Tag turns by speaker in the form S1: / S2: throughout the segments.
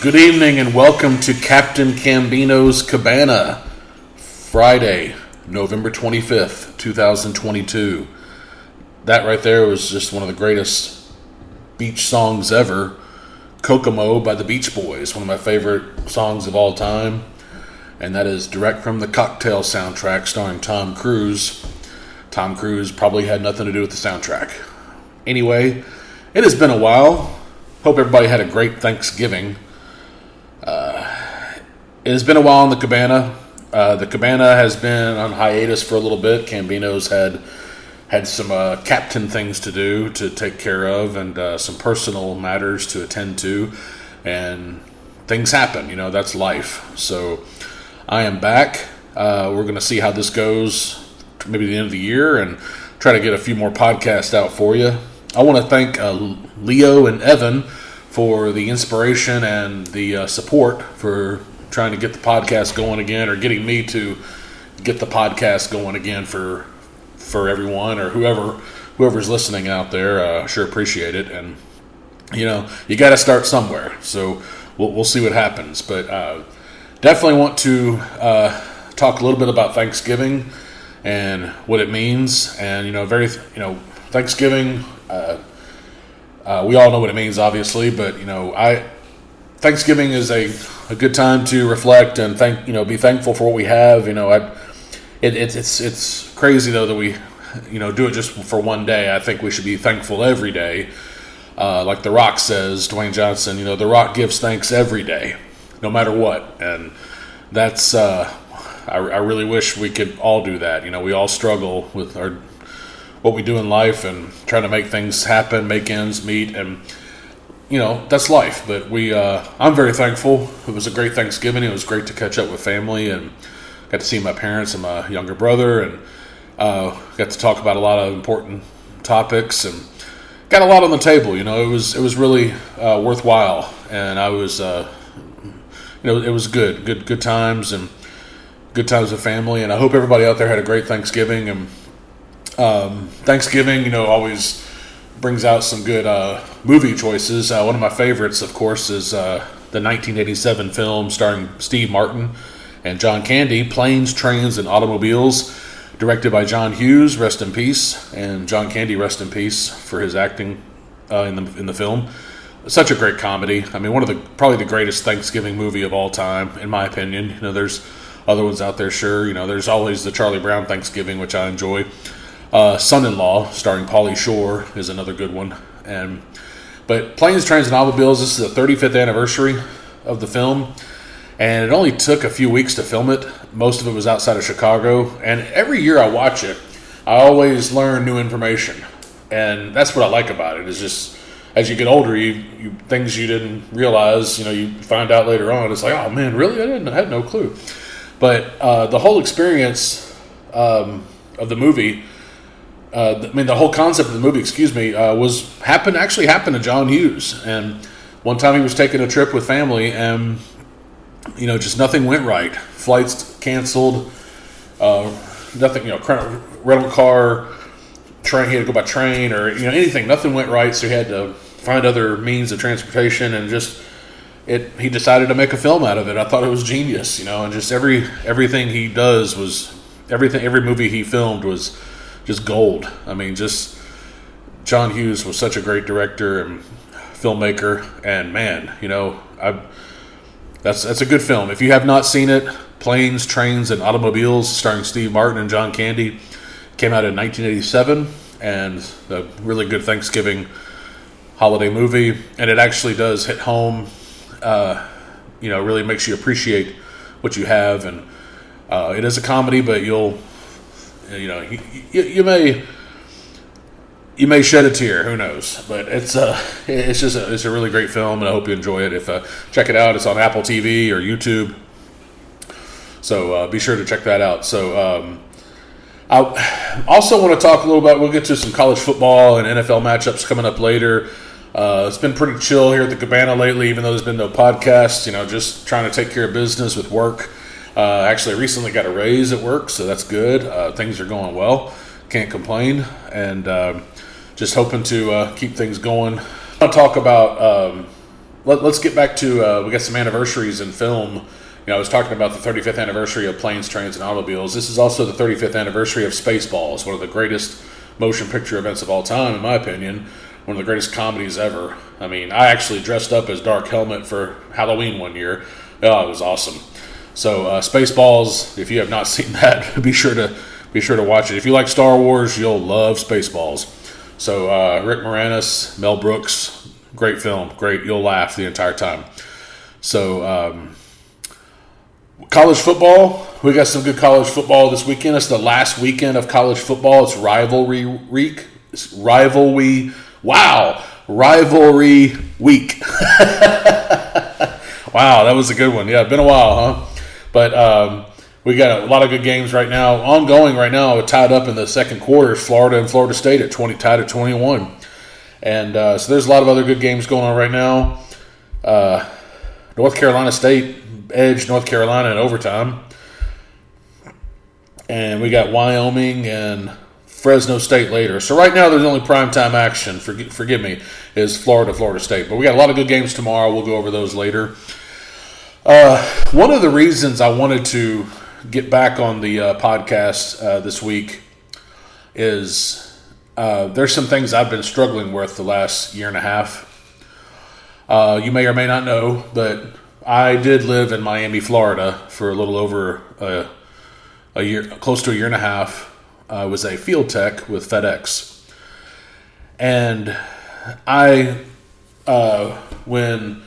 S1: Good evening and welcome to Captain Cambino's Cabana, Friday, November 25th, 2022. That right there was just one of the greatest beach songs ever. Kokomo by the Beach Boys, one of my favorite songs of all time. And that is direct from the Cocktail soundtrack starring Tom Cruise. Tom Cruise probably had nothing to do with the soundtrack. Anyway, it has been a while. Hope everybody had a great Thanksgiving. It has been a while in the Cabana. Uh, the Cabana has been on hiatus for a little bit. Cambino's had had some uh, captain things to do to take care of, and uh, some personal matters to attend to, and things happen. You know that's life. So I am back. Uh, we're going to see how this goes, maybe the end of the year, and try to get a few more podcasts out for you. I want to thank uh, Leo and Evan for the inspiration and the uh, support for trying to get the podcast going again, or getting me to get the podcast going again for for everyone or whoever whoever's listening out there. Uh, sure appreciate it, and you know you got to start somewhere. So we'll, we'll see what happens, but uh, definitely want to uh, talk a little bit about Thanksgiving and what it means, and you know very you know Thanksgiving. Uh, uh, we all know what it means, obviously, but you know, I Thanksgiving is a, a good time to reflect and thank you know be thankful for what we have. You know, I it, it's it's it's crazy though that we you know do it just for one day. I think we should be thankful every day. Uh, like The Rock says, Dwayne Johnson, you know, The Rock gives thanks every day, no matter what, and that's. Uh, I, I really wish we could all do that. You know, we all struggle with our what we do in life and trying to make things happen, make ends meet, and you know that's life. But we, uh, I'm very thankful. It was a great Thanksgiving. It was great to catch up with family and got to see my parents and my younger brother, and uh, got to talk about a lot of important topics and got a lot on the table. You know, it was it was really uh, worthwhile, and I was, uh, you know, it was good, good good times and good times with family. And I hope everybody out there had a great Thanksgiving and um, Thanksgiving, you know, always brings out some good uh, movie choices. Uh, one of my favorites, of course, is uh, the 1987 film starring Steve Martin and John Candy, Planes, Trains, and Automobiles, directed by John Hughes, rest in peace, and John Candy, rest in peace for his acting uh, in the in the film. Such a great comedy. I mean, one of the probably the greatest Thanksgiving movie of all time, in my opinion. You know, there's other ones out there, sure. You know, there's always the Charlie Brown Thanksgiving, which I enjoy. Uh, Son-in-Law, starring Pauly Shore, is another good one. And but Planes, Trains, and Automobiles. This is the 35th anniversary of the film, and it only took a few weeks to film it. Most of it was outside of Chicago, and every year I watch it, I always learn new information, and that's what I like about it. Is just as you get older, you, you things you didn't realize, you know, you find out later on. It's like, oh man, really? I didn't I had no clue. But uh, the whole experience um, of the movie uh, I mean, the whole concept of the movie, excuse me, uh, was happened actually happened to John Hughes. And one time he was taking a trip with family, and you know, just nothing went right. Flights canceled. Uh, nothing, you know, rental car, train. He had to go by train or you know anything. Nothing went right, so he had to find other means of transportation, and just it. He decided to make a film out of it. I thought it was genius, you know, and just every everything he does was everything. Every movie he filmed was just gold. I mean, just John Hughes was such a great director and filmmaker, and man, you know, I that's that's a good film. If you have not seen it, Planes, Trains, and Automobiles, starring Steve Martin and John Candy, came out in 1987, and a really good Thanksgiving holiday movie. And it actually does hit home. Uh, you know, really makes you appreciate what you have, and uh, it is a comedy, but you'll you know, you, you, you, may you may shed a tear. Who knows? But it's uh, it's just a, it's a really great film, and I hope you enjoy it. If uh, check it out, it's on Apple TV or YouTube. So uh, be sure to check that out. So um, I also want to talk a little bit. We'll get to some college football and NFL matchups coming up later. Uh, it's been pretty chill here at the Cabana lately, even though there's been no podcast. You know, just trying to take care of business with work. Uh, actually, I recently got a raise at work, so that's good. Uh, things are going well. Can't complain. And um, just hoping to uh, keep things going. I'll talk about um, let, us get back to uh, we got some anniversaries in film. You know, I was talking about the 35th anniversary of Planes, Trains, and Automobiles. This is also the 35th anniversary of Spaceballs, one of the greatest motion picture events of all time, in my opinion. One of the greatest comedies ever. I mean, I actually dressed up as Dark Helmet for Halloween one year. Oh, it was awesome. So, uh, Spaceballs. If you have not seen that, be sure to be sure to watch it. If you like Star Wars, you'll love Spaceballs. So, uh, Rick Moranis, Mel Brooks, great film, great. You'll laugh the entire time. So, um, college football. We got some good college football this weekend. It's the last weekend of college football. It's rivalry week. Rivalry. Wow, rivalry week. wow, that was a good one. Yeah, been a while, huh? But um, we got a lot of good games right now, ongoing right now, tied up in the second quarter. Florida and Florida State at twenty, tied at twenty-one, and uh, so there's a lot of other good games going on right now. Uh, North Carolina State edged North Carolina in overtime, and we got Wyoming and Fresno State later. So right now, there's only primetime action. Forgive, forgive me, is Florida, Florida State. But we got a lot of good games tomorrow. We'll go over those later. Uh, one of the reasons I wanted to get back on the uh, podcast uh, this week is uh, there's some things I've been struggling with the last year and a half. Uh, you may or may not know, but I did live in Miami, Florida for a little over a, a year, close to a year and a half. I was a field tech with FedEx. And I, uh, when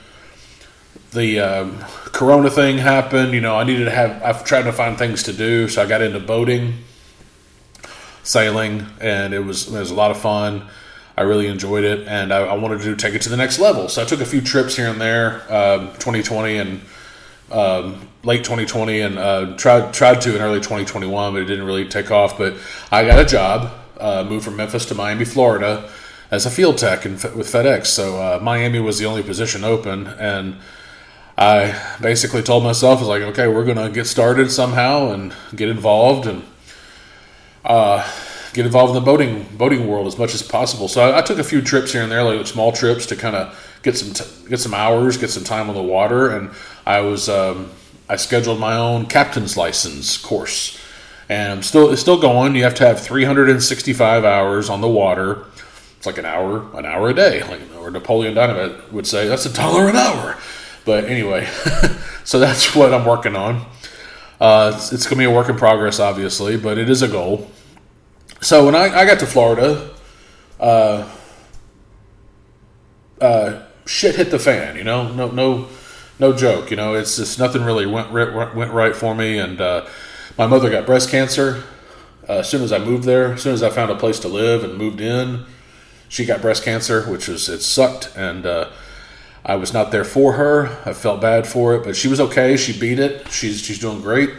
S1: the um, Corona thing happened, you know, I needed to have, I've tried to find things to do. So I got into boating, sailing, and it was, it was a lot of fun. I really enjoyed it, and I, I, wanted to take it to the next level. So I took a few trips here and there, um, 2020 and um, late 2020, and uh, tried tried to in early 2021, but it didn't really take off. But I got a job, uh, moved from Memphis to Miami, Florida, as a field tech in, with FedEx. So uh, Miami was the only position open, and I basically told myself, I was like, okay, we're gonna get started somehow and get involved and uh, get involved in the boating boating world as much as possible. So I, I took a few trips here and there, like small trips, to kind of get some t- get some hours, get some time on the water, and I was um, I scheduled my own captain's license course, and still it's still going. You have to have 365 hours on the water. It's like an hour an hour a day, like or Napoleon Dynamite would say that's a dollar an hour. But anyway, so that's what I'm working on. Uh, it's, it's going to be a work in progress, obviously, but it is a goal. So when I, I got to Florida, uh, uh, shit hit the fan. You know, no, no, no joke. You know, it's just nothing really went went right for me. And uh, my mother got breast cancer. Uh, as soon as I moved there, as soon as I found a place to live and moved in, she got breast cancer, which was it sucked. And uh, I was not there for her. I felt bad for it, but she was okay. She beat it. She's she's doing great.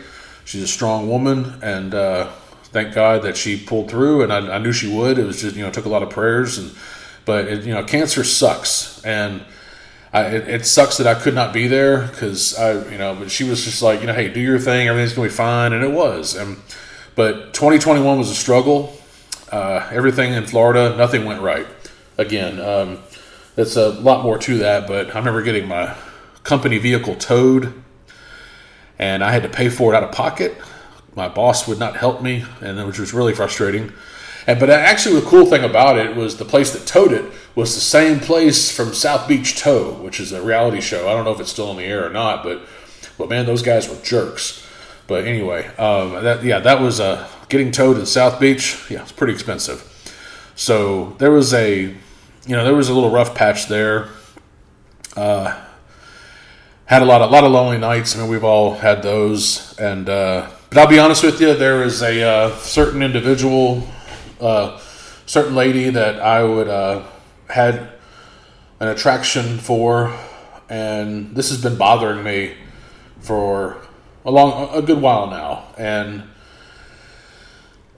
S1: She's a strong woman, and uh, thank God that she pulled through. And I, I, knew she would. It was just you know took a lot of prayers, and but it, you know cancer sucks, and I, it, it, sucks that I could not be there because I you know. But she was just like you know, hey, do your thing. Everything's gonna be fine, and it was. And but 2021 was a struggle. Uh, everything in Florida, nothing went right. Again. Um, it's a lot more to that, but I remember getting my company vehicle towed, and I had to pay for it out of pocket. My boss would not help me, and which was really frustrating. And but actually, the cool thing about it was the place that towed it was the same place from South Beach Tow, which is a reality show. I don't know if it's still on the air or not, but but man, those guys were jerks. But anyway, um, that yeah, that was uh, getting towed in South Beach. Yeah, it's pretty expensive. So there was a you know, there was a little rough patch there. Uh, had a lot of lot of lonely nights. I mean, we've all had those. And uh, but I'll be honest with you, there is a uh, certain individual, uh, certain lady that I would uh, had an attraction for, and this has been bothering me for a long, a good while now, and.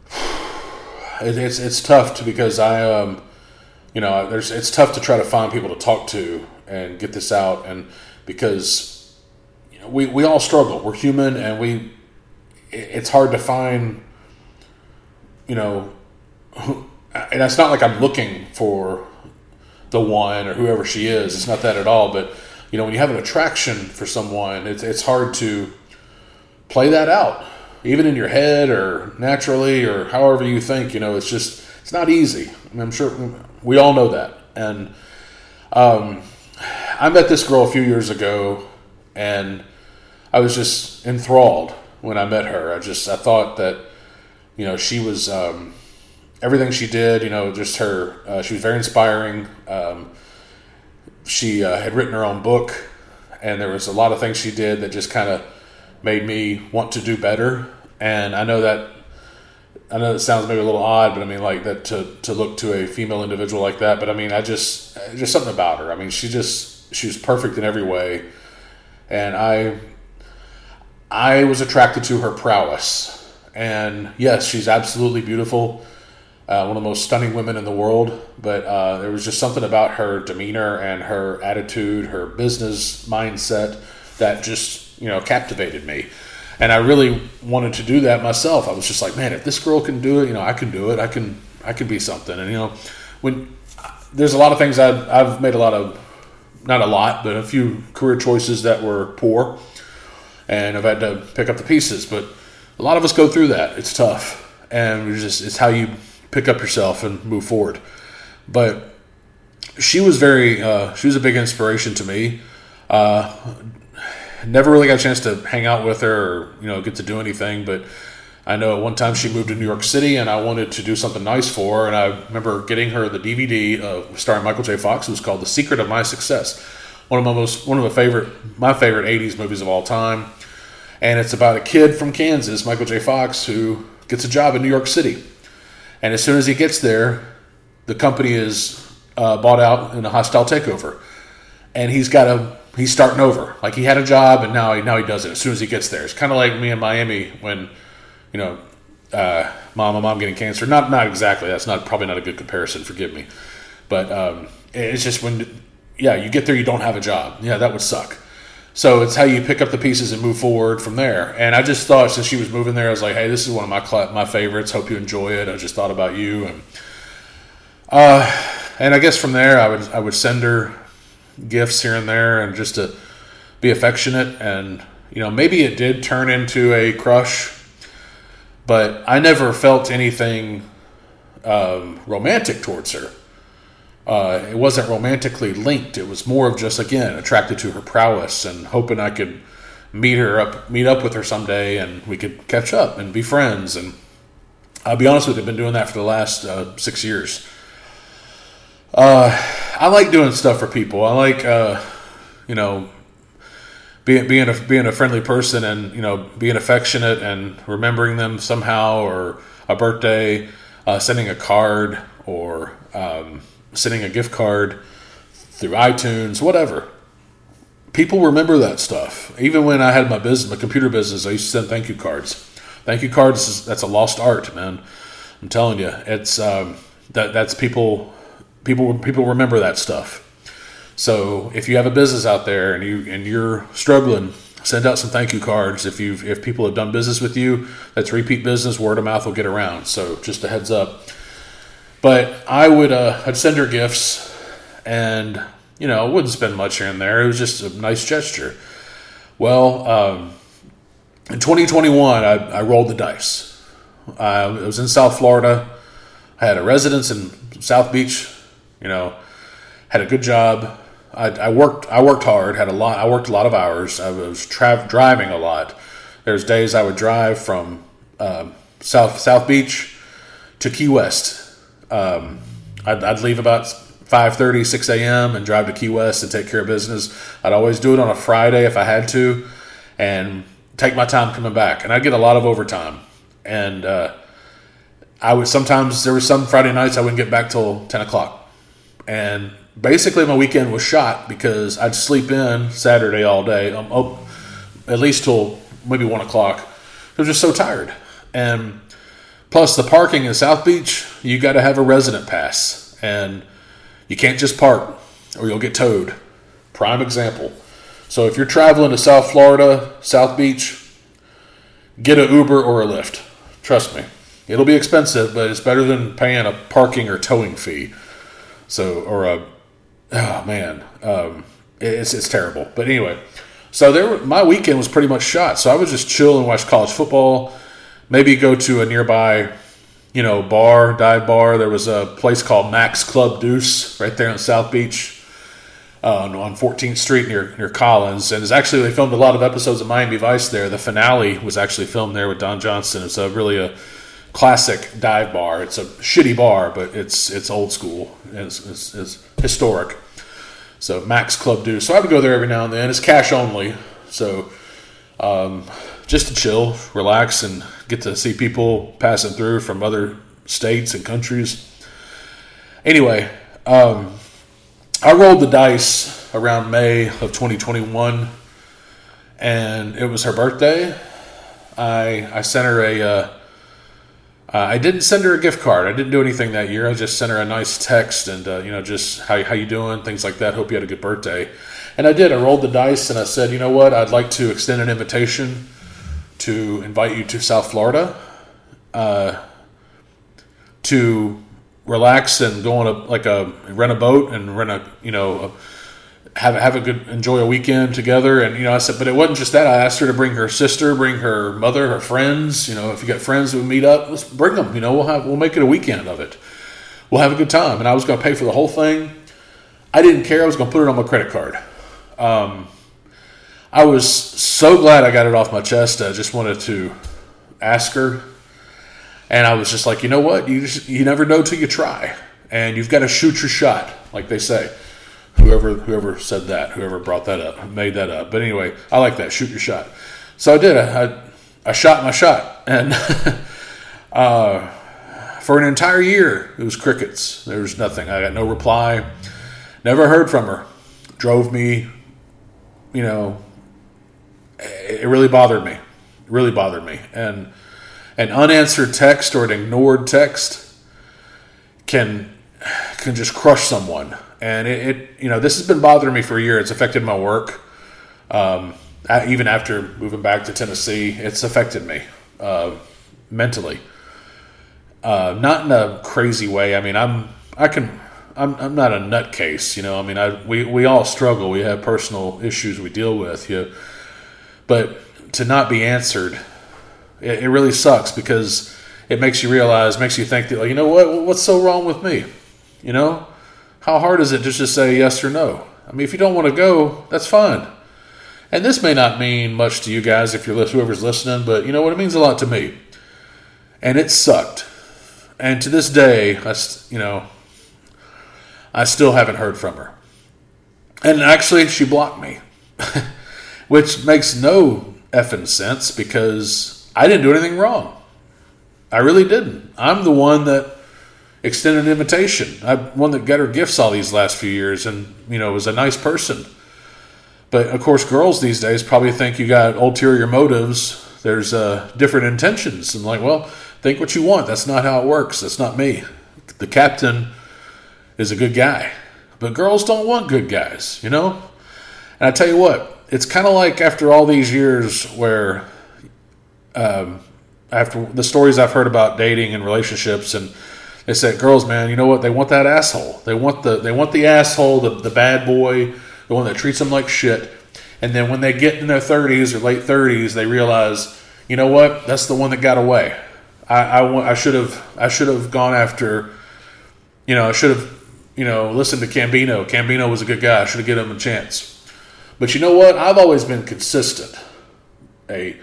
S1: it's it's tough to because I um you know, there's it's tough to try to find people to talk to and get this out, and because you know, we we all struggle. We're human, and we it's hard to find, you know, and it's not like I'm looking for the one or whoever she is. It's not that at all, but you know, when you have an attraction for someone, it's it's hard to play that out, even in your head or naturally or however you think. You know, it's just it's not easy. I I'm sure we all know that. And um, I met this girl a few years ago, and I was just enthralled when I met her. I just I thought that you know she was um, everything she did. You know, just her. Uh, she was very inspiring. Um, she uh, had written her own book, and there was a lot of things she did that just kind of made me want to do better. And I know that I know it sounds maybe a little odd, but I mean like that to to look to a female individual like that. But I mean, I just just something about her. I mean, she just she was perfect in every way, and I I was attracted to her prowess. And yes, she's absolutely beautiful, uh, one of the most stunning women in the world. But uh, there was just something about her demeanor and her attitude, her business mindset that just you know captivated me and I really wanted to do that myself. I was just like, man, if this girl can do it, you know, I can do it. I can, I can be something. And you know, when there's a lot of things I've, I've made a lot of, not a lot, but a few career choices that were poor, and I've had to pick up the pieces. But a lot of us go through that. It's tough, and it's just it's how you pick up yourself and move forward. But she was very, uh, she was a big inspiration to me. Uh, never really got a chance to hang out with her or you know get to do anything but i know at one time she moved to new york city and i wanted to do something nice for her and i remember getting her the dvd uh, starring michael j. Fox. It was called the secret of my success one of my most one of my favorite my favorite 80s movies of all time. And it's about a kid from kansas michael j. Fox who gets a job in new york city. And as soon as he gets there the company is uh, bought out in a hostile takeover. And he's got to he's starting over. Like he had a job and now he now he does it as soon as he gets there. It's kind of like me in Miami when, you know, uh, mom, mom getting cancer. Not not exactly. That's not probably not a good comparison. Forgive me, but um, it's just when yeah you get there you don't have a job. Yeah, that would suck. So it's how you pick up the pieces and move forward from there. And I just thought since she was moving there, I was like, hey, this is one of my cl- my favorites. Hope you enjoy it. I just thought about you and. Uh, and I guess from there, I would I would send her gifts here and there and just to be affectionate. And you know maybe it did turn into a crush but i never felt anything um, romantic towards her. Uh, it wasn't romantically linked. It was more of just again attracted to her prowess and hoping i could meet her up meet up with her someday and we could catch up and be friends. And i'll be honest with you i've been doing that for the last uh, six years. Uh, I like doing stuff for people. I like, uh, you know, being being a being a friendly person and you know being affectionate and remembering them somehow or a birthday, uh, sending a card or um, sending a gift card through iTunes, whatever. People remember that stuff. Even when I had my business, my computer business, I used to send thank you cards. Thank you cards that's a lost art, man. I'm telling you, it's um, that that's people people people remember that stuff. So if you have a business out there and you and you're struggling, send out some thank you cards. If you if people have done business with you, that's repeat business. Word of mouth will get around. So just a heads up. But I would uh, I'd send her gifts, and you know I wouldn't spend much here and there. It was just a nice gesture. Well, um, in 2021, I, I rolled the dice. I was in South Florida. I had a residence in South Beach, you know, had a good job. I, I, worked. I worked hard. Had a lot. I worked a lot of hours. I was tra- driving a lot. There's days I would drive from uh, South South Beach to Key West. Um, I'd, I'd, leave about 5:30, 6 a.m. and drive to Key West and take care of business. I'd always do it on a Friday if I had to, and take my time coming back. And I'd get a lot of overtime. And uh, I would sometimes there were some Friday nights I wouldn't get back till 10 o'clock and basically my weekend was shot because I'd sleep in Saturday all day, um, oh, at least till maybe one o'clock. I was just so tired, and plus the parking in South Beach, you got to have a resident pass, and you can't just park or you'll get towed. Prime example. So if you're traveling to South Florida, South Beach, get an Uber or a Lyft. Trust me, it'll be expensive, but it's better than paying a parking or towing fee. So, or a, oh man, um, It's it's terrible. But anyway, so there my weekend was pretty much shot. So I would just chill and watch college football. Maybe go to a nearby, you know, bar, dive bar. There was a place called Mac's Club Deuce right there in South Beach. Uh, on 14th Street near near Collins, and it's actually they filmed a lot of episodes of Miami Vice there. The finale was actually filmed there with Don Johnson. It's a really a classic dive bar. It's a shitty bar, but it's it's old school. It's, it's, it's historic. So Mac's Club Deuce. So I would go there every now and then. It's cash only, so um, just to chill, relax, and get to see people passing through from other states and countries. Anyway, um, I rolled the dice around May of 2021, and it was her birthday. I I sent her a. Uh, uh, I didn't send her a gift card. I didn't do anything that year. I just sent her a nice text and uh, you know just how how you doing, things like that. Hope you had a good birthday. And I did. I rolled the dice and I said, you know what? I'd like to extend an invitation to invite you to South Florida uh, to relax and go on a like a rent a boat and rent a you know. A, have have a good enjoy a weekend together. And you know I said but it wasn't just that. I asked her to bring her sister bring her mother her friends. You know if you got friends who meet up let's bring them you know we'll have we'll make it a weekend of it. We'll have a good time. And I was going to pay for the whole thing. I didn't care. I was going to put it on my credit card. Um, I was so glad I got it off my chest. I just wanted to ask her. And I was just like you know what? You just, you never know till you try. And you've got to shoot your shot like they say whoever whoever said that, whoever brought that up, made that up. But anyway, I like that. Shoot your shot. So I did. I I, I shot my shot, and uh, for an entire year, it was crickets. There was nothing. I got no reply. Never heard from her. Drove me, you know. It really bothered me. It really bothered me. And an unanswered text or an ignored text can can just crush someone and it, it, you know this has been bothering me for a year. It's affected my work. Um, even after moving back to Tennessee, it's affected me uh, mentally. Uh, not in a crazy way. I mean, I'm I can I'm, I'm not a nutcase, you know. I mean, I we, we all struggle. We have personal issues we deal with, you. Know? But to not be answered, it, it really sucks because it makes you realize, makes you think that, like, you know what, what's so wrong with me, you know how hard is it to just say yes or no? I mean, if you don't want to go, that's fine. And this may not mean much to you guys if you're whoever's listening, but you know what? It means a lot to me. And it sucked. And to this day, I, you know, I still haven't heard from her. And actually, she blocked me, which makes no effing sense because I didn't do anything wrong. I really didn't. I'm the one that extended an invitation. I'm one that got her gifts all these last few years and, you know, was a nice person. But of course, girls these days probably think you got ulterior motives. There's uh, different intentions. And like, well, think what you want. That's not how it works. That's not me. The captain is a good guy. But girls don't want good guys, you know? And I tell you what, it's kind of like after all these years where, um, after the stories I've heard about dating and relationships and they said, girls, man, you know what? They want that asshole. They want the they want the asshole, the, the bad boy, the one that treats them like shit. And then when they get in their 30s or late 30s, they realize, you know what? That's the one that got away. I, I, I should have I should have gone after, you know, I should have, you know, listened to Cambino. Cambino was a good guy. I should have given him a chance. But you know what? I've always been consistent. A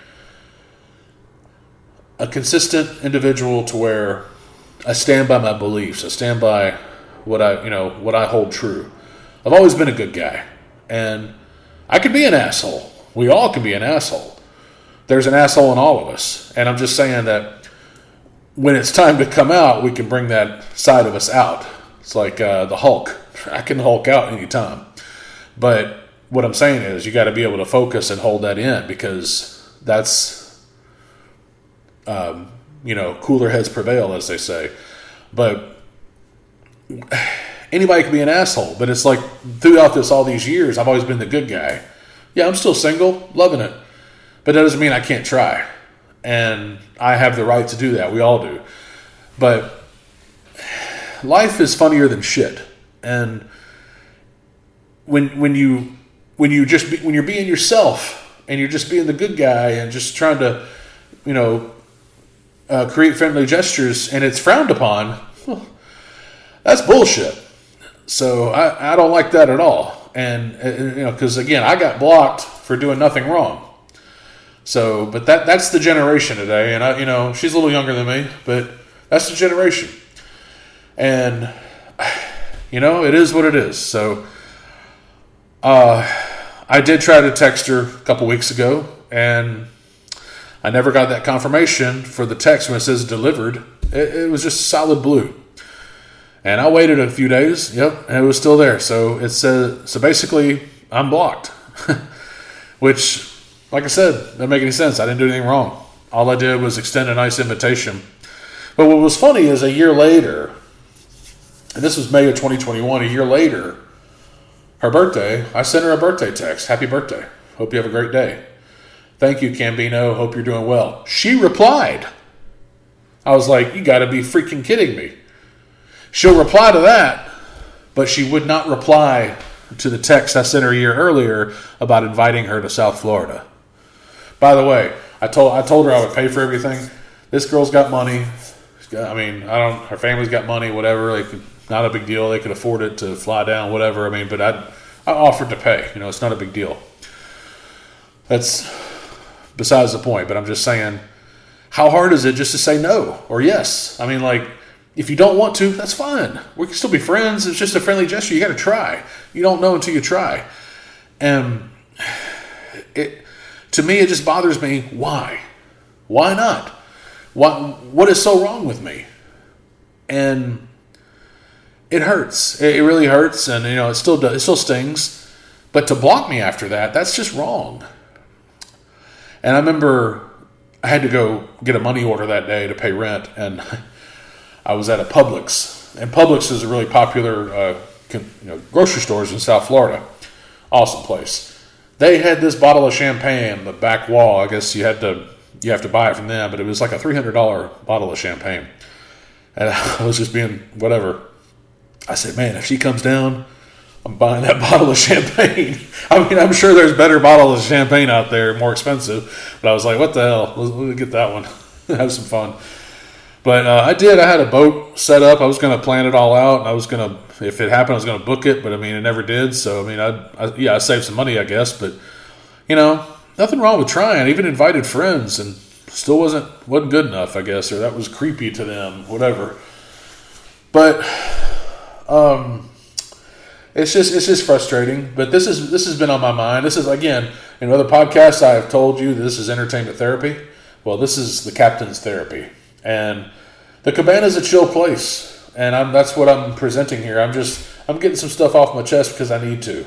S1: a consistent individual to where I stand by my beliefs. I stand by what I, you know, what I hold true. I've always been a good guy, and I could be an asshole. We all can be an asshole. There's an asshole in all of us, and I'm just saying that when it's time to come out, we can bring that side of us out. It's like uh, the Hulk. I can Hulk out anytime, but what I'm saying is you got to be able to focus and hold that in because that's um, you know, cooler heads prevail, as they say. But anybody can be an asshole. But it's like throughout this all these years, I've always been the good guy. Yeah, I'm still single, loving it. But that doesn't mean I can't try. And I have the right to do that. We all do. But life is funnier than shit. And when when you when you just be, when you're being yourself and you're just being the good guy and just trying to, you know, uh, create friendly gestures and it's frowned upon, that's bullshit. So I, I don't like that at all. And, uh, you know, because again, I got blocked for doing nothing wrong. So, but that that's the generation today. And I, you know, she's a little younger than me, but that's the generation. And, you know, it is what it is. So, uh, I did try to text her a couple weeks ago, and I never got that confirmation for the text when it says delivered. It, it was just solid blue. And I waited a few days. Yep, and it was still there. So it says so basically I'm blocked. Which, like I said, doesn't make any sense. I didn't do anything wrong. All I did was extend a nice invitation. But what was funny is a year later, and this was May of 2021, a year later, her birthday, I sent her a birthday text. Happy birthday. Hope you have a great day. Thank you, Cambino. Hope you're doing well. She replied. I was like, you got to be freaking kidding me. She'll reply to that, but she would not reply to the text I sent her a year earlier about inviting her to South Florida. By the way, I told I told her I would pay for everything. This girl's got money. I mean, I don't. Her family's got money. Whatever. Like, not a big deal. They could afford it to fly down. Whatever. I mean, but I I offered to pay. You know, it's not a big deal. That's besides the point. But I'm just saying, how hard is it just to say no or yes? I mean, like if you don't want to, that's fine. We can still be friends. It's just a friendly gesture. You got to try. You don't know until you try. And it, to me, it just bothers me. Why? Why not? What What is so wrong with me? And it hurts. It really hurts, and you know it still does. It still stings. But to block me after that, that's just wrong. And I remember I had to go get a money order that day to pay rent, and I was at a Publix, and Publix is a really popular uh, you know, grocery stores in South Florida. Awesome place. They had this bottle of champagne, the back wall. I guess you had to you have to buy it from them, but it was like a three hundred dollar bottle of champagne. And I was just being whatever. I said, man, if she comes down, I'm buying that bottle of champagne. I mean, I'm sure there's better bottles of champagne out there, more expensive. But I was like, what the hell? Let's, let's get that one. Have some fun. But uh, I did. I had a boat set up. I was going to plan it all out. And I was going to, if it happened, I was going to book it. But I mean, it never did. So I mean, I, I, yeah, I saved some money, I guess. But you know, nothing wrong with trying. I even invited friends, and still wasn't wasn't good enough, I guess, or that was creepy to them, whatever. But um, it's just it's just frustrating. But this is this has been on my mind. This is again in other podcasts I have told you this is entertainment therapy. Well, this is the captain's therapy. And the cabana is a chill place, and I'm, that's what I'm presenting here. I'm just I'm getting some stuff off my chest because I need to.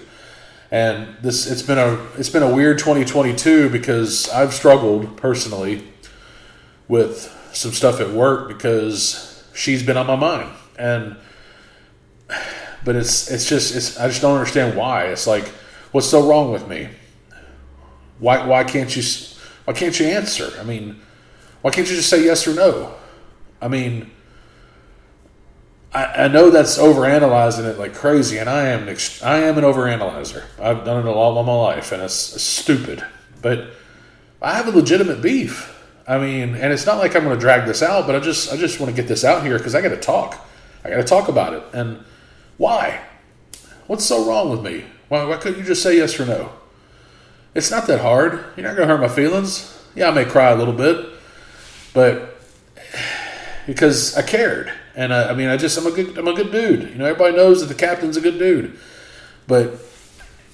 S1: And this it's been a it's been a weird 2022 because I've struggled personally with some stuff at work because she's been on my mind and but it's it's just it's I just don't understand why. It's like what's so wrong with me? Why why can't you why can't you answer? I mean, why can't you just say yes or no? I mean, I, I know that's overanalyzing it like crazy, and I am an I am an overanalyzer. I've done it a lot of my life, and it's, it's stupid. But I have a legitimate beef. I mean, and it's not like I'm going to drag this out, but I just I just want to get this out here because I got to talk. I got to talk about it. And why? What's so wrong with me? Why, why couldn't you just say yes or no? It's not that hard. You're not going to hurt my feelings. Yeah, I may cry a little bit, but because I cared, and I, I, mean, I just I'm a good I'm a good dude. You know, everybody knows that the captain's a good dude, but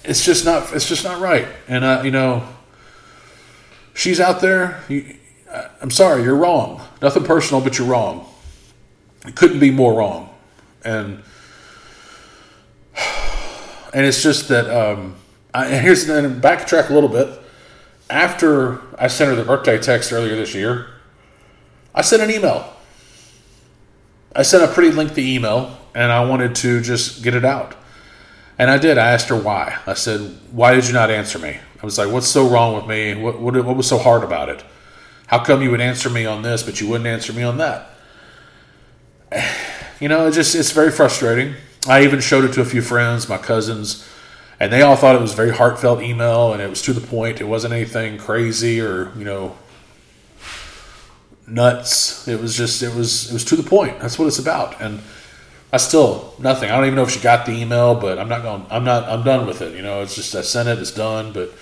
S1: it's just not it's just not right. And I, you know, she's out there. You, I'm sorry, you're wrong. Nothing personal, but you're wrong. It couldn't be more wrong, and and it's just that. Um, I, and here's and backtrack a little bit. After I sent her the birthday text earlier this year, I sent an email. I sent a pretty lengthy email and I wanted to just get it out. And I did. I asked her why. I said, Why did you not answer me? I was like, What's so wrong with me? What, what, what was so hard about it? How come you would answer me on this, but you wouldn't answer me on that? You know, it just it's very frustrating. I even showed it to a few friends, my cousins, and they all thought it was a very heartfelt email, and it was to the point. It wasn't anything crazy or you know nuts. It was just it was it was to the point. That's what it's about. And I still nothing. I don't even know if she got the email, but I'm not going. I'm not. I'm done with it. You know, it's just I sent it. It's done. But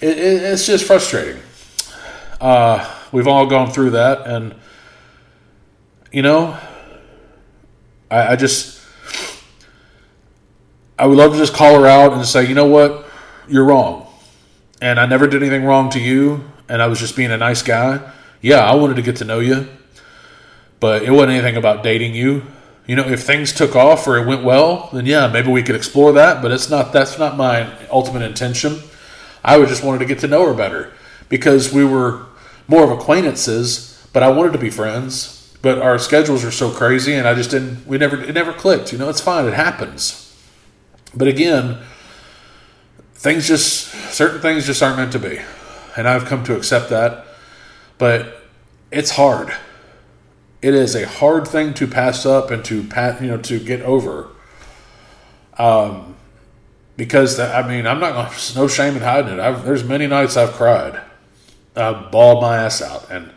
S1: it, it, it's just frustrating. Uh, we've all gone through that, and you know, I, I just I would love to just call her out and say, you know what, you're wrong, and I never did anything wrong to you, and I was just being a nice guy yeah, I wanted to get to know you, but it wasn't anything about dating you. You know, if things took off or it went well, then yeah, maybe we could explore that. But it's not. That's not my ultimate intention. I would just wanted to get to know her better because we were more of acquaintances, but I wanted to be friends. But our schedules are so crazy, and I just didn't. We never. It never clicked. You know, it's fine. It happens. But again, things just certain things just aren't meant to be, and I've come to accept that but it's hard. It is a hard thing to pass up and to pat, you know, to get over. Um, because I mean, I'm not going. There's no shame in hiding it. I've, there's many nights I've cried, I've bawled my ass out, and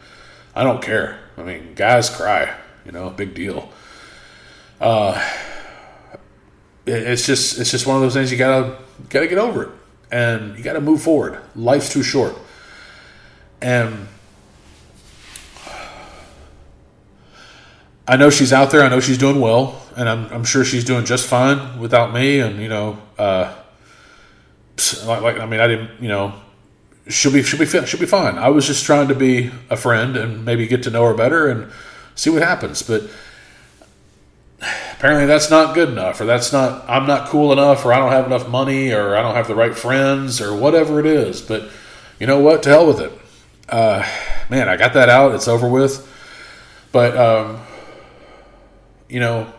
S1: I don't care. I mean, guys cry, you know, big deal. Uh, it's just it's just one of those things you gotta gotta get over it, and you gotta move forward. Life's too short, and I know she's out there. I know she's doing well, and I'm, I'm sure she's doing just fine without me. And you know, uh, like, like I mean, I didn't, you know, she'll be she'll be she'll be fine. I was just trying to be a friend and maybe get to know her better and see what happens. But apparently, that's not good enough, or that's not I'm not cool enough, or I don't have enough money, or I don't have the right friends, or whatever it is. But you know what? To hell with it. Uh, man, I got that out. It's over with. But um, you know,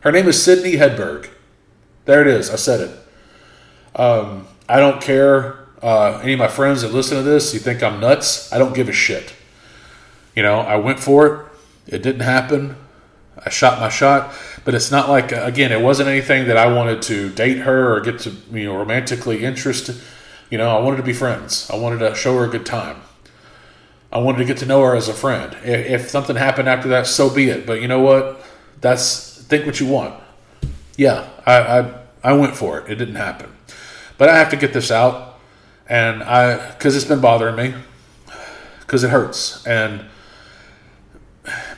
S1: her name is Sydney Hedberg. There it is. I said it. Um, I don't care. Uh, any of my friends that listen to this, you think I'm nuts? I don't give a shit. You know, I went for it. It didn't happen. I shot my shot, but it's not like uh, again, it wasn't anything that I wanted to date her or get to you know romantically interested. You know, I wanted to be friends. I wanted to show her a good time. I wanted to get to know her as a friend. If, if something happened after that, so be it. But you know what? That's think what you want. Yeah, I, I I went for it. It didn't happen, but I have to get this out, and I because it's been bothering me, because it hurts, and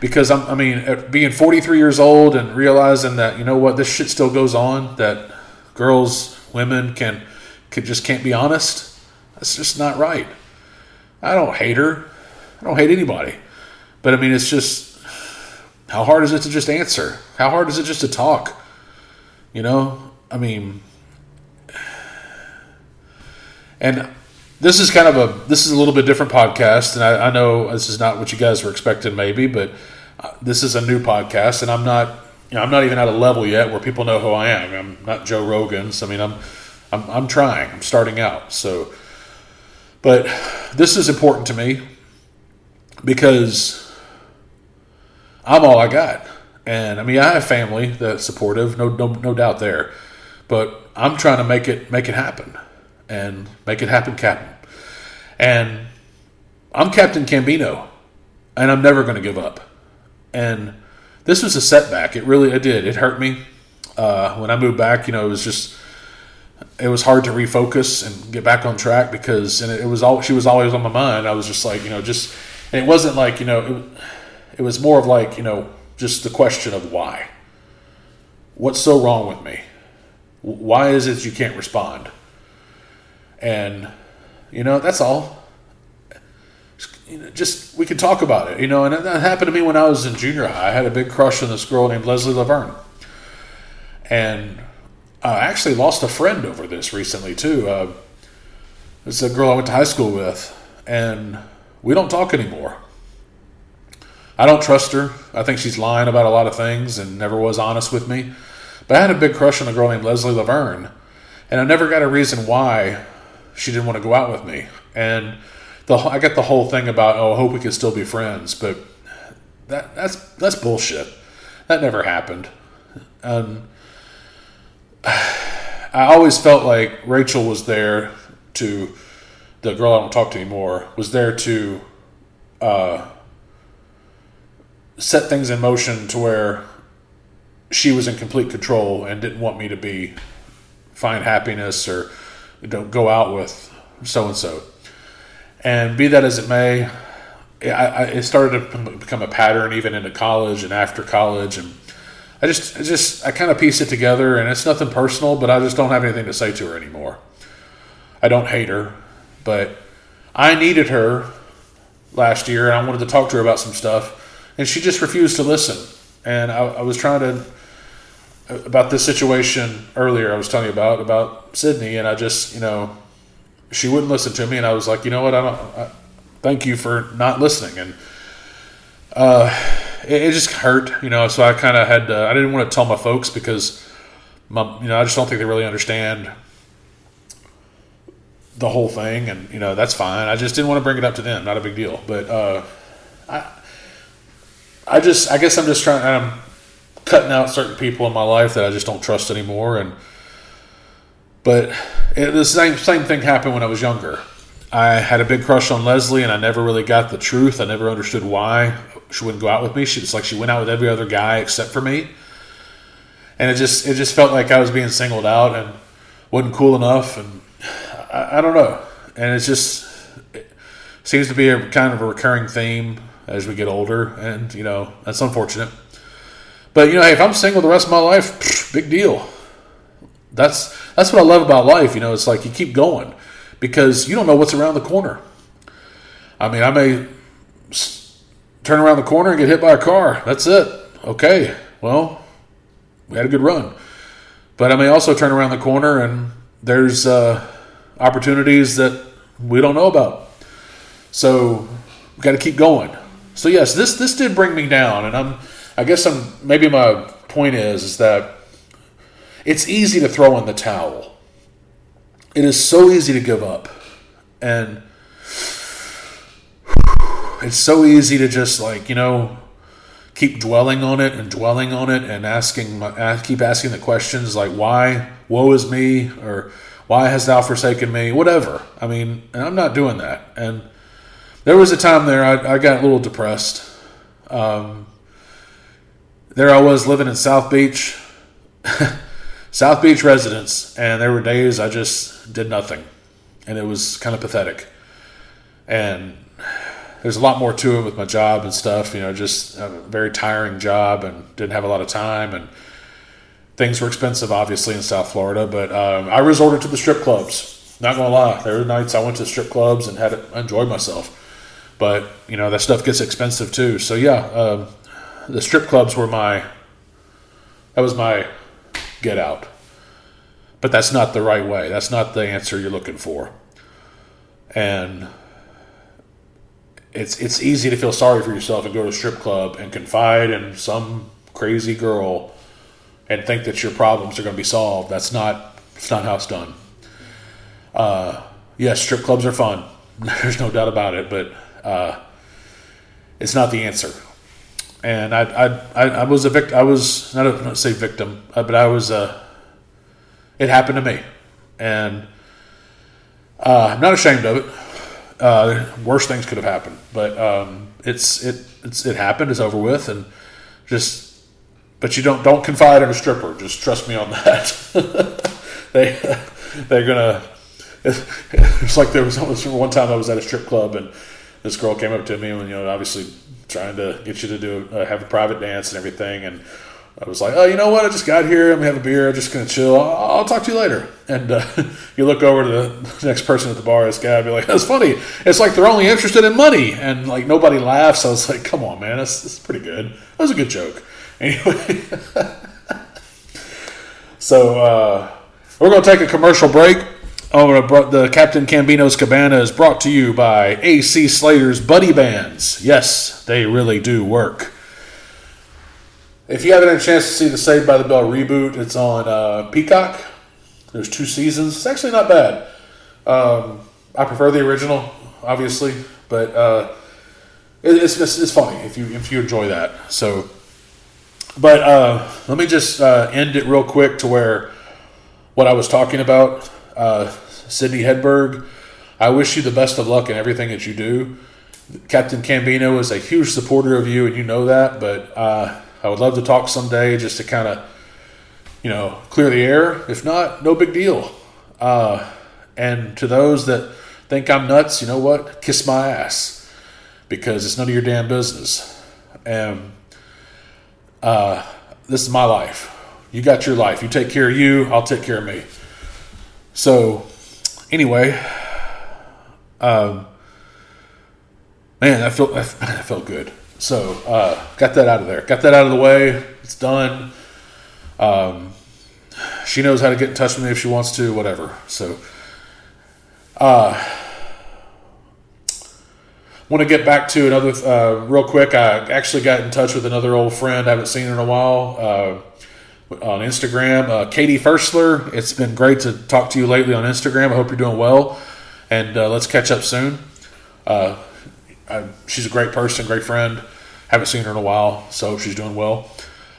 S1: because I'm, I mean, uh, being 43 years old and realizing that you know what this shit still goes on, that girls, women can can just can't be honest. That's just not right. I don't hate her. I don't hate anybody, but I mean, it's just how hard is it to just answer? How hard is it just to talk? You know, I mean, and this is kind of a this is a little bit different podcast, and I, I know this is not what you guys were expecting, maybe, but uh, this is a new podcast, and I'm not you know I'm not even at a level yet where people know who I am. I'm not Joe Rogan's. I mean, I'm I'm, I'm trying. I'm starting out, so. But this is important to me because I'm all I got. And I mean, I have family that's supportive, no, no, no doubt there. But I'm trying to make it make it happen, and make it happen, Captain. And I'm Captain Cambino, and I'm never going to give up. And this was a setback. It really it did. It hurt me uh, when I moved back. You know, it was just it was hard to refocus and get back on track because and it, it was all she was always on my mind. I was just like you know just and it wasn't like you know. It, it was more of like, you know, just the question of why. What's so wrong with me? Why is it you can't respond? And, you know, that's all. Just, we could talk about it, you know, and that happened to me when I was in junior high. I had a big crush on this girl named Leslie Laverne. And I actually lost a friend over this recently, too. Uh, it's a girl I went to high school with, and we don't talk anymore. I don't trust her. I think she's lying about a lot of things and never was honest with me. But I had a big crush on a girl named Leslie Laverne, and I never got a reason why she didn't want to go out with me. And the I got the whole thing about oh, I hope we can still be friends, but that that's that's bullshit. That never happened. Um, I always felt like Rachel was there to the girl I don't talk to anymore was there to uh, set things in motion to where she was in complete control and didn't want me to be find happiness or don't go out with so and so. And be that as it may, I, I, it started to become a pattern even into college and after college, and I just, I just, I kind of piece it together, and it's nothing personal, but I just don't have anything to say to her anymore. I don't hate her, but I needed her last year, and I wanted to talk to her about some stuff, and she just refused to listen. And I, I was trying to about this situation earlier. I was telling you about about Sydney, and I just, you know, she wouldn't listen to me, and I was like, you know what, I don't. I, thank you for not listening, and uh, it, it just hurt, you know. So I kind of had, to, I didn't want to tell my folks because, my, you know, I just don't think they really understand the whole thing, and you know that's fine. I just didn't want to bring it up to them. Not a big deal, but uh, I, I just, I guess I'm just trying. I'm cutting out certain people in my life that I just don't trust anymore, and but it, the same same thing happened when I was younger. I had a big crush on Leslie, and I never really got the truth. I never understood why she wouldn't go out with me. She, it's like she went out with every other guy except for me, and it just it just felt like I was being singled out and wasn't cool enough, and I, I don't know. And it's just seems to be a kind of a recurring theme as we get older, and you know that's unfortunate. But you know, hey, if I'm single the rest of my life, pff, big deal. That's that's what I love about life. You know, it's like you keep going because you don't know what's around the corner. I mean, I may turn around the corner and get hit by a car. That's it. Okay, well, we had a good run. But I may also turn around the corner and there's uh, opportunities that we don't know about. So we got to keep going. So yes, this this did bring me down, and I'm I guess I'm maybe my point is is that it's easy to throw in the towel. It is so easy to give up. And it's so easy to just like, you know, keep dwelling on it and dwelling on it and asking keep asking the questions like why woe is me or why hast thou forsaken me whatever i mean and i'm not doing that and there was a time there i, I got a little depressed um, there i was living in south beach South Beach residence, and there were days I just did nothing, and it was kind of pathetic. And there's a lot more to it with my job and stuff. You know, just a very tiring job, and didn't have a lot of time, and things were expensive, obviously in South Florida. But um, I resorted to the strip clubs. Not gonna lie, there were nights I went to strip clubs and had enjoyed myself. But you know that stuff gets expensive too. So yeah, um, the strip clubs were my that was my get out. But that's not the right way. That's not the answer you're looking for. And it's it's easy to feel sorry for yourself and go to a strip club and confide in some crazy girl and think that your problems are going to be solved. That's not it's not how it's done. Uh, yes, strip clubs are fun. There's no doubt about it, but uh, it's not the answer and I, I, I, was a victim. I was not a not say victim, uh, but I was. Uh, it happened to me, and uh, I'm not ashamed of it. Uh, worse things could have happened, but um, it's it it's it happened. It's over with, and just. But you don't don't confide in a stripper. Just trust me on that. they they're gonna. It's like there was one time I was at a strip club and this girl came up to me and you know obviously trying to get you to do uh, have a private dance and everything. And I was like, oh, you know what? I just got here. I'm gonna have a beer. I'm just gonna chill. I'll, I'll talk to you later. And uh, you look over to the next person at the bar. This guy be like, that's funny. It's like they're only interested in money, and like nobody laughs. I was like, come on, man. That's, that's pretty good. That was a good joke. Anyway, so uh, we're gonna take a commercial break. Oh, the Captain Cambino's Cabana is brought to you by AC Slater's Buddy Bands. Yes, they really do work. If you haven't had a chance to see the Saved by the Bell reboot, it's on uh, Peacock. There's two seasons. It's actually not bad. Um, I prefer the original, obviously, but uh, it's, it's, it's funny if you if you enjoy that. So, but uh, let me just uh, end it real quick to where what I was talking about, uh, Sydney Hedberg. I wish you the best of luck in everything that you do. Captain Cambino is a huge supporter of you, and you know that. But uh, I would love to talk someday just to kind of, you know, clear the air. If not, no big deal. Uh, and to those that think I'm nuts, you know what? Kiss my ass because it's none of your damn business. And uh, this is my life. You got your life. You take care of you. I'll take care of me. So, anyway, um, man, I felt I felt good. So, uh, got that out of there. Got that out of the way. It's done. Um, she knows how to get in touch with me if she wants to. Whatever. So, uh, want to get back to another uh, real quick. I actually got in touch with another old friend I haven't seen in a while uh, on Instagram, uh, Katie Firstler. It's been great to talk to you lately on Instagram. I hope you're doing well, and uh, let's catch up soon. Uh, I, she's a great person, great friend. Haven't seen her in a while, so she's doing well.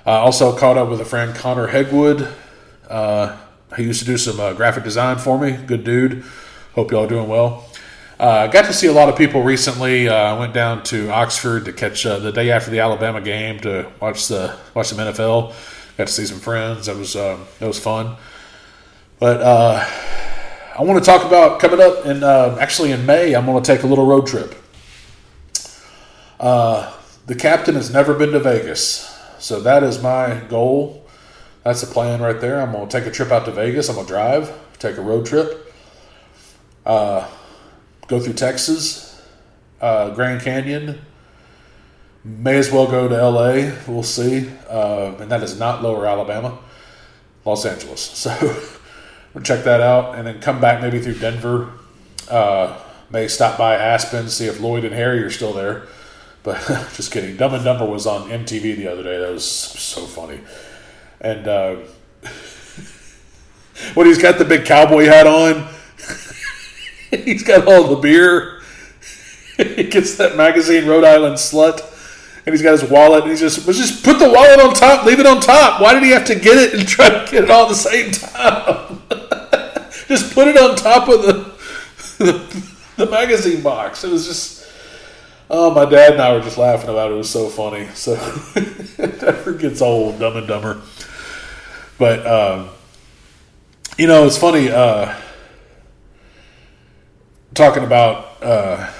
S1: also caught up with a friend, Connor Hegwood. he used to do some graphic design for me. Good dude. Hope y'all doing well. I uh, got to see a lot of people recently. Uh, I uh, went down to Oxford to catch uh, the day after the Alabama game to watch the watch some NFL. Got to see some friends. That was um, was fun. But uh, I want to talk about coming up and uh, actually in May. I'm going to take a little road trip. the captain has never been to Vegas, so that is my goal. That's the plan right there. I'm going to take a trip out to Vegas. I'm going to drive, take a road trip. Uh, go through Texas, uh, Grand Canyon. May as well go to LA. We'll see. Uh, and that is not lower Alabama, Los Angeles. So we'll check that out and then come back maybe through Denver. Uh, may stop by Aspen, see if Lloyd and Harry are still there. But just kidding. Dumb and Dumber was on MTV the other day. That was so funny. And uh, when he's got the big cowboy hat on, he's got all the beer. he gets that magazine, Rhode Island Slut, and he's got his wallet. And he just just put the wallet on top, leave it on top. Why did he have to get it and try to get it all at the same time? just put it on top of the, the the magazine box. It was just. Oh, my dad and I were just laughing about it. It was so funny. So it never gets old, Dumb and Dumber. But um, you know, it's funny. Uh, talking about. Uh,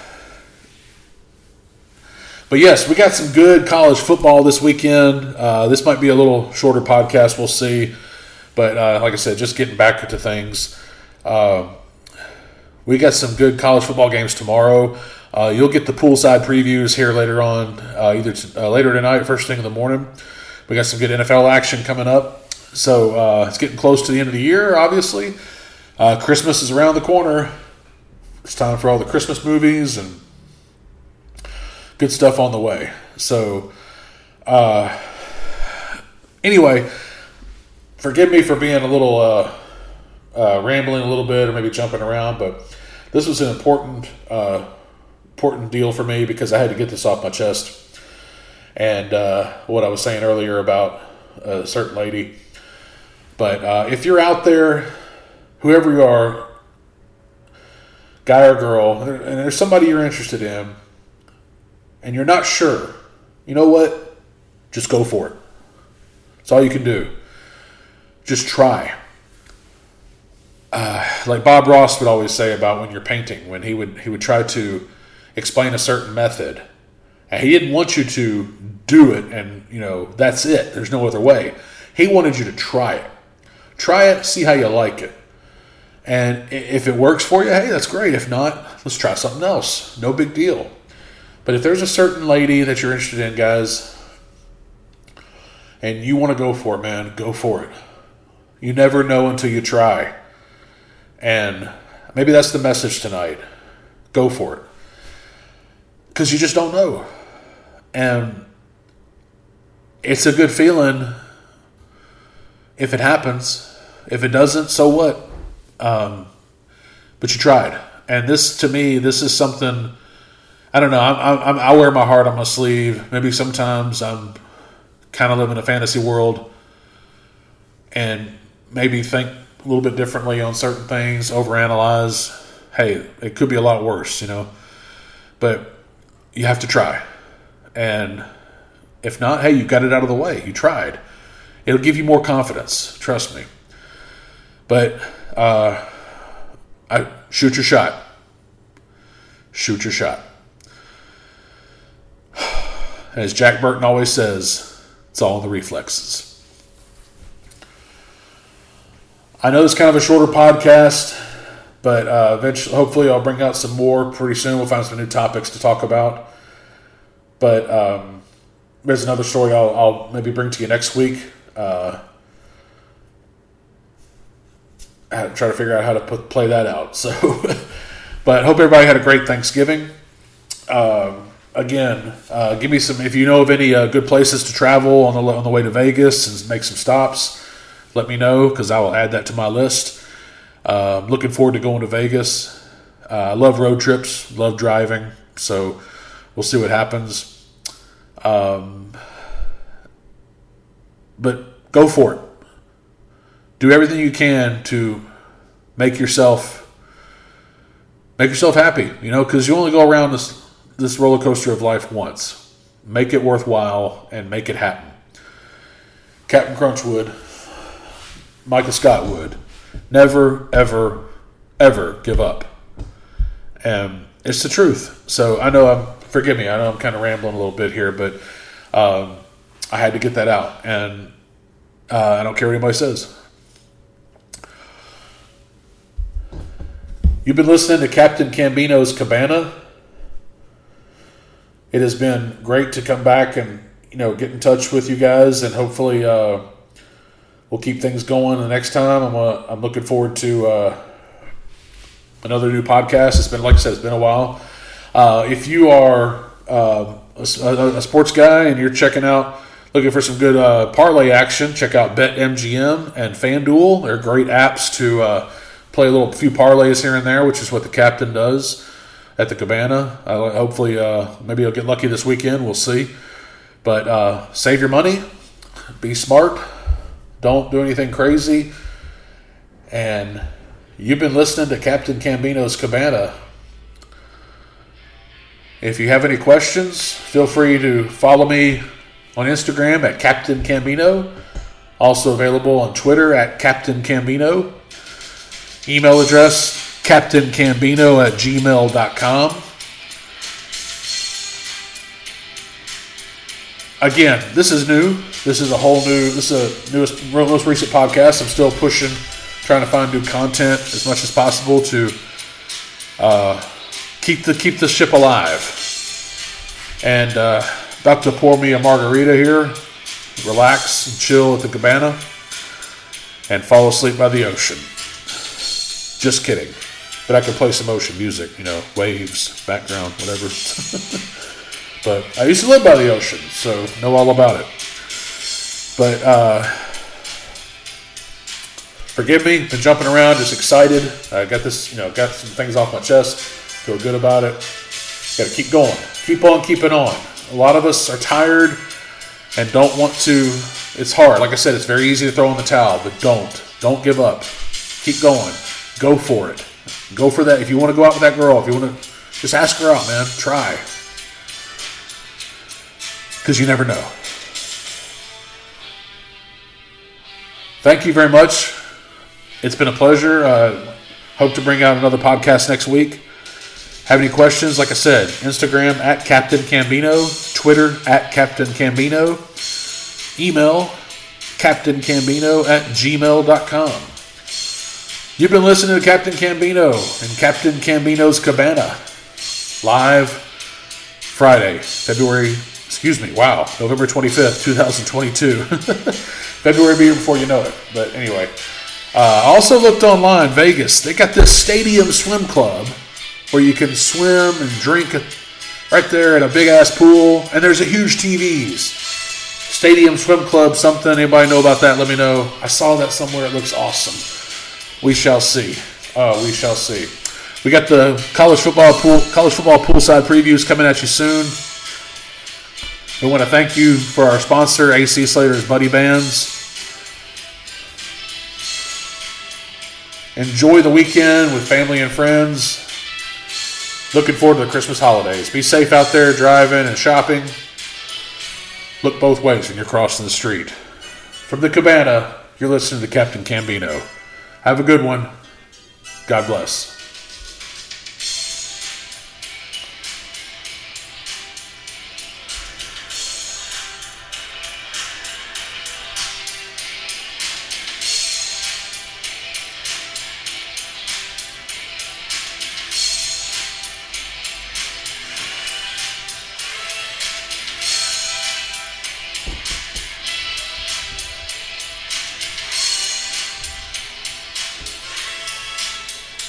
S1: but yes, we got some good college football this weekend. Uh, this might be a little shorter podcast. We'll see. But uh, like I said, just getting back to things. Uh, we got some good college football games tomorrow. Uh, you'll get the poolside previews here later on, uh, either t- uh, later tonight, first thing in the morning. We got some good NFL action coming up. So it's getting close to the end of the year, obviously. Christmas is around the corner. It's time for all the Christmas movies and good stuff on the way. So, uh, anyway, forgive me for being a little uh, uh, rambling a little bit or maybe jumping around, but this was an important uh, important deal for me because I had to get this off my chest. And uh, what I was saying earlier about a certain lady. But uh, if you're out there, whoever you are, guy or girl, and there's somebody you're interested in, and you're not sure, you know what? Just go for it. That's all you can do. Just try. Uh, like Bob Ross would always say about when you're painting, when he would he would try to explain a certain method, and he didn't want you to do it, and you know that's it. There's no other way. He wanted you to try it. Try it, see how you like it. And if it works for you, hey, that's great. If not, let's try something else. No big deal. But if there's a certain lady that you're interested in, guys, and you want to go for it, man, go for it. You never know until you try. And maybe that's the message tonight. Go for it. Because you just don't know. And it's a good feeling if it happens. If it doesn't, so what? Um, but you tried, and this to me, this is something. I don't know. I'm, I'm, i wear my heart on my sleeve. Maybe sometimes I'm kind of living a fantasy world, and maybe think a little bit differently on certain things, overanalyze. Hey, it could be a lot worse, you know. But you have to try. And if not, hey, you got it out of the way. You tried. It'll give you more confidence. Trust me. But uh, I shoot your shot. Shoot your shot. As Jack Burton always says, it's all in the reflexes. I know it's kind of a shorter podcast, but uh, eventually, hopefully, I'll bring out some more pretty soon. We'll find some new topics to talk about. But um, there's another story I'll, I'll, maybe bring to you next week. Uh, I try to figure out how to put, play that out. So, but hope everybody had a great Thanksgiving. Um, again, uh, give me some if you know of any uh, good places to travel on the on the way to Vegas and make some stops. Let me know because I will add that to my list. Uh, looking forward to going to Vegas. Uh, I love road trips, love driving, so we'll see what happens. Um, but go for it. Do everything you can to make yourself make yourself happy. You know, because you only go around this this roller coaster of life once. Make it worthwhile and make it happen. Captain Crunchwood, Micah Scott would never, ever, ever give up. And it's the truth. So I know I'm, forgive me, I know I'm kind of rambling a little bit here, but um, I had to get that out. And uh, I don't care what anybody says. You've been listening to Captain Cambino's Cabana. It has been great to come back and you know get in touch with you guys, and hopefully uh, we'll keep things going the next time. I'm uh, I'm looking forward to uh, another new podcast. It's been like I said, it's been a while. Uh, if you are uh, a, a, sports guy and you're checking out, looking for some good uh, parlay action, check out BetMGM and FanDuel. They're great apps to play a little few parlays here and there, which is what the captain does at the Cabana. Hopefully, uh, maybe I'll get lucky this weekend. We'll see. But uh, save your money, be smart, don't do anything crazy. And you've been listening to Captain Cambino's Cabana. If you have any questions, feel free to follow me on Instagram at Captain Cambino. Also available on Twitter at Captain Cambino. Email address captaincambino at gmail.com. Again, this is new. This is a whole new, this is a newest, most recent podcast. I'm still pushing, trying to find new content as much as possible to uh, keep the keep the ship alive. And uh, about to pour me a margarita here, relax and chill at the cabana, and fall asleep by the ocean. Just kidding. But I can play some ocean music, you know, waves, background, whatever. but I used to live by the ocean, so know all about it. But uh, forgive me, been jumping around, just excited. I got this, you know, got some things off my chest. Feel good about it. Got to keep going. Keep on keeping on. A lot of us are tired and don't want to. It's hard. Like I said, it's very easy to throw in the towel, but don't. Don't give up. Keep going. Go for it. Go for that. If you want to go out with that girl, if you want to, just ask her out, man. Try. Because you never know. Thank you very much. It's been a pleasure. Uh, hope to bring out another podcast next week. Have any questions? Like I said, Instagram at Captain Cambino, Twitter at Captain Cambino, email Captain Cambino at gmail.com. You've been listening to Captain Cambino and Captain Cambino's Cabana live Friday, February, excuse me, wow, November 25th, 2022. February be before you know it. But anyway, uh, I also looked online, Vegas. They got this stadium swim club where you can swim and drink right there in a big ass pool, and there's a huge TVs. Stadium Swim Club, something. Anybody know about that? Let me know. I saw that somewhere. It looks awesome we shall see. Uh, we shall see. We got the college football pool, college football poolside previews coming at you soon. We want to thank you for our sponsor, AC Slater's Buddy Bands. Enjoy the weekend with family and friends. Looking forward to the Christmas holidays. Be safe out there driving and shopping. Look both ways when you're crossing the street. From the cabana, you're listening to Captain Cambino. Have a good one. God bless.